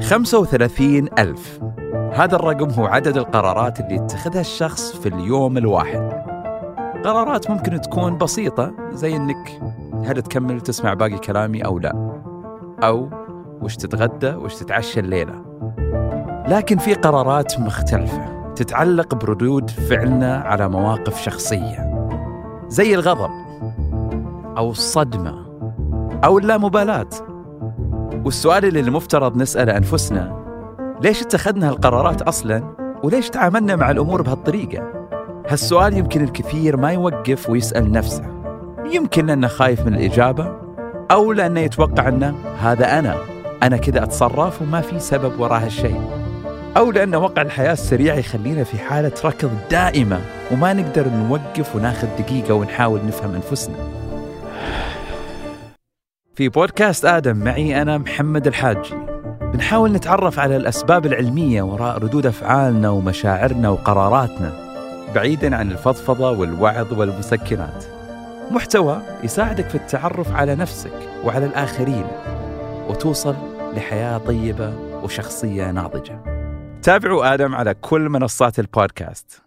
35 ألف. هذا الرقم هو عدد القرارات اللي يتخذها الشخص في اليوم الواحد. قرارات ممكن تكون بسيطة زي إنك هل تكمل تسمع باقي كلامي أو لا؟ أو وش تتغدى وش تتعشى الليلة؟ لكن في قرارات مختلفة تتعلق بردود فعلنا على مواقف شخصية زي الغضب أو الصدمة أو اللامبالاة. والسؤال اللي المفترض نسأله أنفسنا ليش اتخذنا هالقرارات أصلا؟ وليش تعاملنا مع الأمور بهالطريقة؟ هالسؤال يمكن الكثير ما يوقف ويسأل نفسه. يمكن لأنه خايف من الإجابة أو لأنه يتوقع أنه هذا أنا أنا كذا أتصرف وما في سبب وراء هالشيء. أو لأن وقع الحياة السريع يخلينا في حالة ركض دائمة وما نقدر نوقف وناخذ دقيقة ونحاول نفهم أنفسنا. في بودكاست آدم معي أنا محمد الحاجي بنحاول نتعرف على الأسباب العلمية وراء ردود أفعالنا ومشاعرنا وقراراتنا بعيدا عن الفضفضة والوعظ والمسكنات محتوى يساعدك في التعرف على نفسك وعلى الآخرين وتوصل لحياة طيبة وشخصية ناضجة. تابعوا آدم على كل منصات البودكاست.